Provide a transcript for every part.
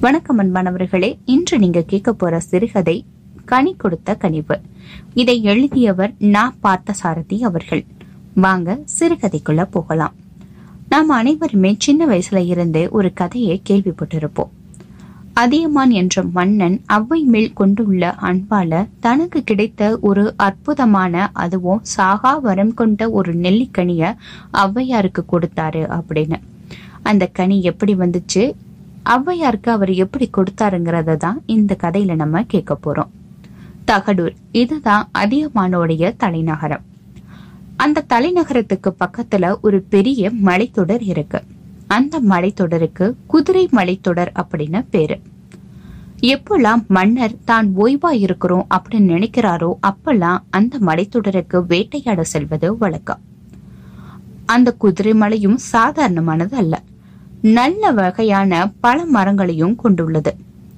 வணக்கம் அன்பானவர்களே. இன்று நீங்க கேட்க போற சிறுகதை கனி கொடுத்த கனிவு. இதை எழுதியவர் நா. பார்த்த சாரதி அவர்கள். வாங்க சிறுகதைக்குள்ள போகலாம். நாம் அனைவருமே சின்ன வயசுல இருந்தே ஒரு கதையை கேள்விப்பட்டிருப்போம். அதியமான் என்ற மன்னன் அவ்வை மேல் கொண்டுள்ள அன்பால தனக்கு கிடைத்த ஒரு அற்புதமான அதுவும் சாகா வரம் கொண்ட ஒரு நெல்லிக்கனிய ஔவையாருக்கு கொடுத்தாரு அப்படின்னு. அந்த கனி எப்படி வந்துச்சு? ஔவையாருக்கு அவர் எப்படி கொடுத்தாருங்கிறத தான் இந்த கதையில நம்ம கேட்க போறோம். தகடூர் இதுதான் அதியமானோடைய தலைநகரம். அந்த தலைநகரத்துக்கு பக்கத்துல ஒரு பெரிய மலைத்தொடர் இருக்கு. அந்த மலைத்தொடருக்கு குதிரை மலைத்தொடர் அப்படின்னு பேரு. எப்பெல்லாம் மன்னர் தான் ஓய்வா இருக்கிறோம் அப்படின்னு நினைக்கிறாரோ அப்பெல்லாம் அந்த மலைத்தொடருக்கு வேட்டையாட செல்வது வழக்கம். அந்த குதிரை மலையும் சாதாரணமானது அல்ல. நல்ல வகையான பல மரங்களையும் கொண்டுள்ளது.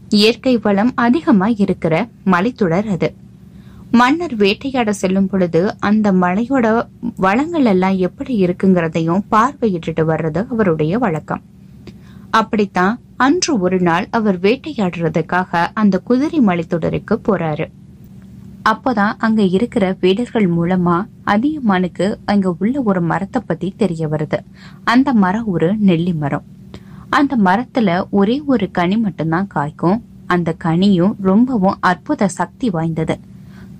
இயற்கை வளம் அதிகமாய் இருக்கிற மலைத்தொடர் அது. மன்னர் வேட்டையாட செல்லும் பொழுது அந்த மலையோட வளங்கள் எல்லாம் எப்படி இருக்குங்கிறதையும் பார்வையிட்டுட்டு வர்றது அவருடைய வழக்கம். அப்படித்தான் அன்று ஒரு நாள் அவர் வேட்டையாடுறதுக்காக அந்த குதிரை மலைத்தொடருக்கு போறாரு. அப்போதான் அங்க இருக்கிற வீரர்கள் மூலமா அதியமானுக்கு அங்க உள்ள ஒரு மரத்தை பத்தி தெரிய வருது. அந்த மரம் ஒரு நெல்லி மரம். அந்த மரத்துல ஒரே ஒரு கனி மட்டும்தான் காய்க்கும். அந்த கனியும் ரொம்பவும் அற்புத சக்தி வாய்ந்தது.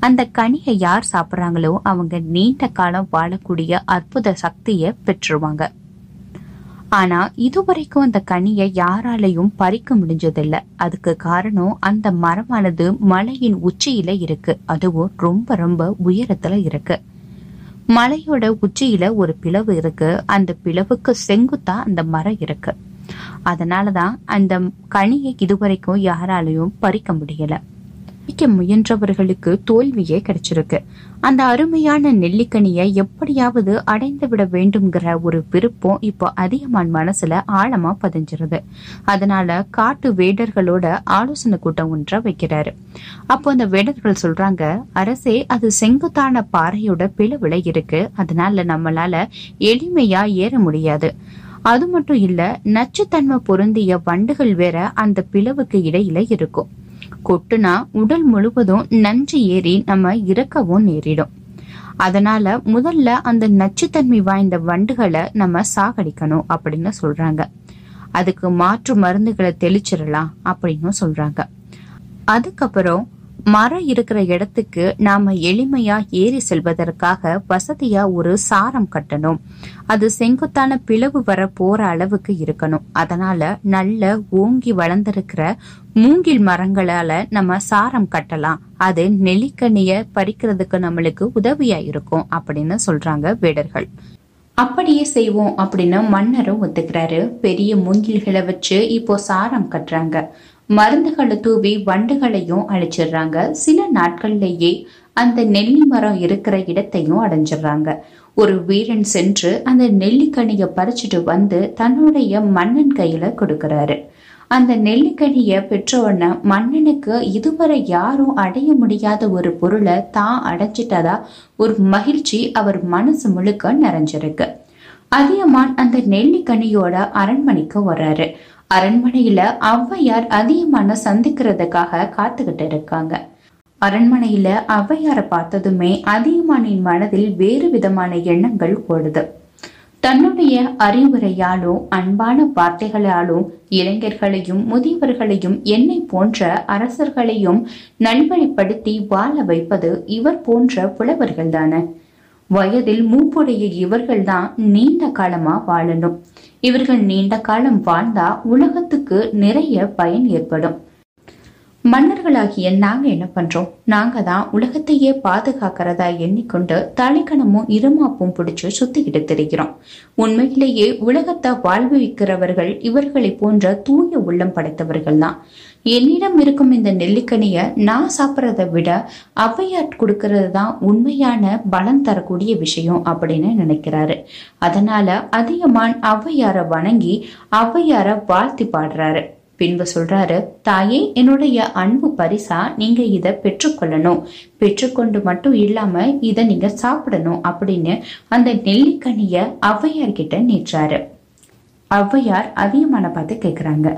அந்த கனியை யார் சாப்பிடுறாங்களோ அவங்க நீண்ட காலம் வாழக்கூடிய அற்புத சக்தியை பெற்றுருவாங்க. ஆனா இதுவரைக்கும் அந்த கனியை யாராலையும் பறிக்க முடிஞ்சதில்ல. அதுக்கு காரணம் அந்த மரமானது மலையின் உச்சியில இருக்கு. அதுவும் ரொம்ப ரொம்ப உயரத்துல இருக்கு. மலையோட உச்சியில ஒரு பிளவு இருக்கு. அந்த பிளவுக்கு செங்குத்தா அந்த மரம் இருக்கு. அதனாலதான் அந்த கனியை இதுவரைக்கும் யாராலையும் பறிக்க முடியல. பறிக்க முயன்றவர்களுக்கு தோல்வியே கிடைச்சிருக்கு. அந்த அருமையான நெல்லிக்கனியை எப்படியாவது அடைந்து விட வேண்டும்ங்கிற ஒரு விருப்பம் இப்போ அதிகமான மனசுல ஆழமா பதிஞ்சிருது. அதனால காட்டு வேடர்களோட ஆலோசனை கூட்டம் ஒன்றை வைக்கிறாரு. அப்போ அந்த வேடர்கள் சொல்றாங்க அரசே அது செங்குத்தான பாறையோட பிளவுல இருக்கு. அதனால நம்மளால எளிமையா ஏற முடியாது. அது மட்டும் இல்ல நச்சுத்தன்மை பொருந்திய வண்டுகள் வேற அந்த பிளவுக்கு இடையில இருக்கும். கொட்டுனா உடல் முழுவதும் நஞ்சு ஏறி நம்ம இறக்கவும் நேரிடும். அதனால முதல்ல அந்த நச்சுத்தன்மை வாய்ந்த வண்டுகளை நம்ம சாகடிக்கணும் அப்படின்னு சொல்றாங்க. அதுக்கு மாற்று மருந்துகளை தெளிச்சிடலாம் அப்படின்னு சொல்றாங்க. அதுக்கப்புறம் மரம் இருக்கிற இடத்துக்கு நாம எளிமையா ஏறி செல்வதற்காக வசதியா ஒரு சாரம் கட்டணும். அது செங்குத்தான பிளவு வர போற அளவுக்கு இருக்கணும். அதனால நல்ல ஓங்கி வளர்ந்திருக்கிற மூங்கில் மரங்களால நம்ம சாரம் கட்டலாம். அது நெல்லிக்கனிய பறிக்கிறதுக்கு நம்மளுக்கு உதவியா இருக்கும் அப்படின்னு சொல்றாங்க வேடர்கள். அப்படியே செய்வோம் அப்படின்னு மன்னரும் ஒத்துக்கிறாரு. பெரிய மூங்கில்களை வச்சு இப்போ சாரம் கட்டுறாங்க. மருந்துகளை தூவி வண்டுகளையும் அழிச்சிடுறாங்க. சில நாட்கள்லயே அந்த நெல்லி மரம் இருக்கிற இடத்தையும் அடைஞ்சிடுறாங்க. ஒரு வீரன் சென்று அந்த நெல்லிக்கனிய பறிச்சுட்டு வந்து தன்னுடைய மன்னன் கையில கொடுக்கறாரு. அந்த நெல்லிக்கனிய பெற்றவன மன்னனுக்கு இதுவரை யாரும் அடைய முடியாத ஒரு பொருளை தான் அடைஞ்சிட்டதா ஒரு மகிழ்ச்சி அவர் மனசு முழுக்க நிறைஞ்சிருக்கு. அதியமான் அந்த நெல்லிக்கனியோட அரண்மனைக்கு வர்றாரு. அரண்மனையில ஔவையார் அதியமான சந்திக்கிறதுக்காக காத்துக்கிட்டு இருக்காங்க. அரண்மனையில ஔவையார பார்த்ததுமே அதியமானின் மனதில் வேறு விதமான எண்ணங்கள் ஓடுது. தன்னுடைய அறிவுரையாலும் அன்பான வார்த்தைகளாலும் இளைஞர்களையும் முதியவர்களையும் என்னை போன்ற அரசர்களையும் நல்வழிப்படுத்தி வாழ வைப்பது இவர் போன்ற புலவர்கள் தானே வயதில் மூப்புடைய இவர்கள்தான் நீண்ட காலமா வாழணும். இவர்கள் நீண்ட காலம் வாழ்ந்தா உலகத்துக்கு நிறைய பயன் ஏற்படும். மன்னர்களாகிய நாங்க என்ன பண்றோம்? நாங்க தான் உலகத்தையே பாதுகாக்கிறதா எண்ணிக்கொண்டு தலைக்கணமும் இருமாப்பும் பிடிச்சு சுத்திக்கிட்டு தெரிகிறோம். உண்மையிலேயே உலகத்தை வாழ்விக்கிறவர்கள் இவர்களை போன்ற தூய உள்ளம் படைத்தவர்கள் தான் என்னிடம் இருக்கும் இந்த நெல்லிக்கனிய நான் சாப்பிட்றத விட ஔவையார் கொடுக்கறது தான் உண்மையான பலம் தரக்கூடிய விஷயம் அப்படின்னு நினைக்கிறாரு. அதனால அதிகமான் ஔவையார வணங்கி ஔவையாரை வாழ்த்தி பாடுறாரு. பின்பு சொல்றாரு தாயே என்னுடைய அன்பு பரிசா நீங்க இத பெற்றுக்கொள்ளணும். பெற்றுக்கொண்டு மட்டும் இல்லாம இத நீங்க சாப்பிடணும் அப்படின்னு அந்த நெல்லிக்கனிய ஔவையார் கிட்ட நீச்சாரு ஔவையார் அதிகமான பார்த்து கேக்குறாங்க.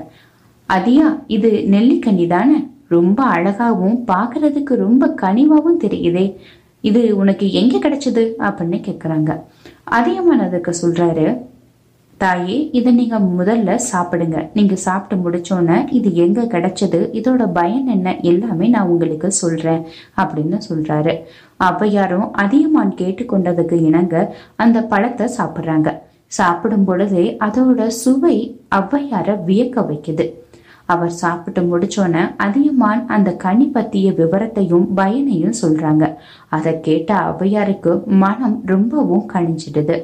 அதியா இது நெல்லிக்கனி தானே? ரொம்ப அழகாவும் பாக்குறதுக்கு ரொம்ப கனிவாவும் தெரியுதே. இது உனக்கு எங்க கிடைச்சது? அப்படின்னு கேக்குறாங்க. அதியமான் அதுக்கு சொல்றாரு தாயே இதை நீங்க முதல்ல சாப்பிடுங்க. நீங்க சாப்பிட்டு முடிச்சோன்னே இது எங்க கிடைச்சது? இதோட பயன் என்ன? எல்லாமே நான் உங்களுக்கு சொல்றேன் அப்படின்னு சொல்றாரு. ஔவையாரும் அதியமான் கேட்டுக்கொண்டதுக்கு இணங்க அந்த பழத்தை சாப்பிட்றாங்க. சாப்பிடும் பொழுதே அதோட சுவை ஔவையார வியக்க வைக்குது. அவர் சாப்பிட்டு முடிச்சோன்னே அதியமான் அந்த கனி பத்திய விவரத்தையும் பயனையும் சொல்றாங்க. அதை கேட்ட ஔவையாருக்கு மனம் ரொம்பவும் கணிஞ்சிடுது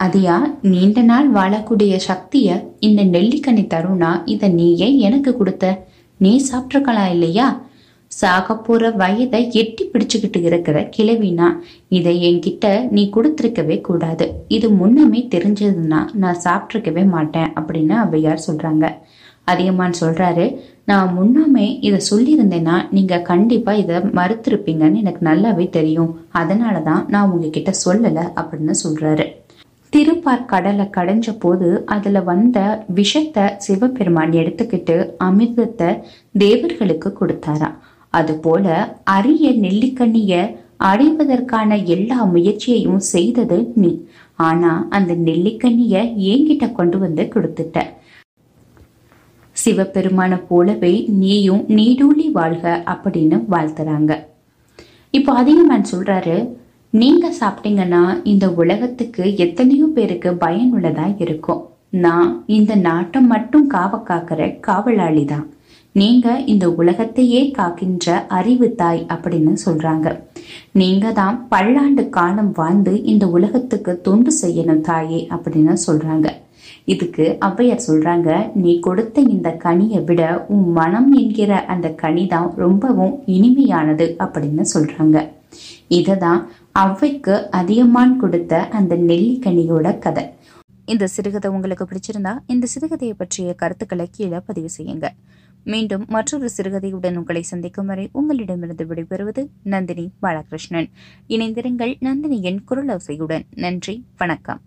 அதியா நீண்ட நாள் வாழக்கூடிய சக்திய இந்த நெல்லிக்கனி தருணா? இத நீயே எனக்கு கொடுத்த. நீ சாப்பிட்ருக்கலாம் இல்லையா சாக போற வயதை எட்டி பிடிச்சுக்கிட்டு இருக்கிற கிழவினா இதை என்கிட்ட நீ கொடுத்துருக்கவே கூடாது. இது முன்னமே தெரிஞ்சதுன்னா நான் சாப்பிட்ருக்கவே மாட்டேன் அப்படின்னு ஔவையார் சொல்றாங்க. அதியமான் சொல்றாரு. நான் முன்னாமே இதை சொல்லியிருந்தேன்னா நீங்க கண்டிப்பா இதை மறுத்திருப்பீங்கன்னு எனக்கு நல்லாவே தெரியும். அதனாலதான் நான் உங்ககிட்ட சொல்லல அப்படின்னு சொல்றாரு. திருப்பார் கடலை கடைஞ்ச போது அதுல வந்த விஷத்தை சிவபெருமான் எடுத்துக்கிட்டு அமிர்தத்தை தேவர்களுக்கு கொடுத்தாராம். அதுபோல அரிய நெல்லிக்கண்ணிய அடைவதற்கான எல்லா முயற்சியையும் செய்தது நீ. ஆனா அந்த நெல்லிக்கண்ணிய என்கிட்ட கொண்டு வந்து கொடுத்துட்ட. சிவபெருமான போலவே நீயும் நீடூழி வாழ்க அப்படின்னு வாழ்த்துறாங்க. இப்போ அதிகமான் சொல்றாரு நீங்க சாப்பிட்டீங்கன்னா இந்த உலகத்துக்கு எத்தனையோ பேருக்கு பயனுள்ளதா இருக்கும். நான் இந்த நாட்டை மட்டும் காவ காக்கிற காவலாளி தான். நீங்க இந்த உலகத்தையே காக்கின்ற அறிவு தாய் அப்படின்னு சொல்றாங்க. நீங்க தான் பல்லாண்டு காலம் வாழ்ந்து இந்த உலகத்துக்கு தொண்டு செய்யணும் தாயே அப்படின்னு சொல்றாங்க. இதுக்கு ஔவையார் சொல்றாங்க நீ கொடுத்த இந்த கனியை விட உன் மனம் என்கிற அந்த கனி தான் ரொம்பவும் இனிமையானது அப்படின்னு சொல்றாங்க. இததான் ஔவைக்கு அதியமான் கொடுத்த அந்த நெல்லிக்கனியோட கதை. இந்த சிறுகதை உங்களுக்கு பிடிச்சிருந்தா இந்த சிறுகதையை பற்றிய கருத்துக்களை கீழே பதிவு செய்யுங்க. மீண்டும் மற்றொரு சிறுகதையுடன் உங்களை சந்திக்கும் வரை உங்களிடமிருந்து விடைபெறுவது நந்தினி பாலகிருஷ்ணன். இணைந்திருங்கள் நந்தினியின் குரல் ஓசையுடன் நன்றி வணக்கம்.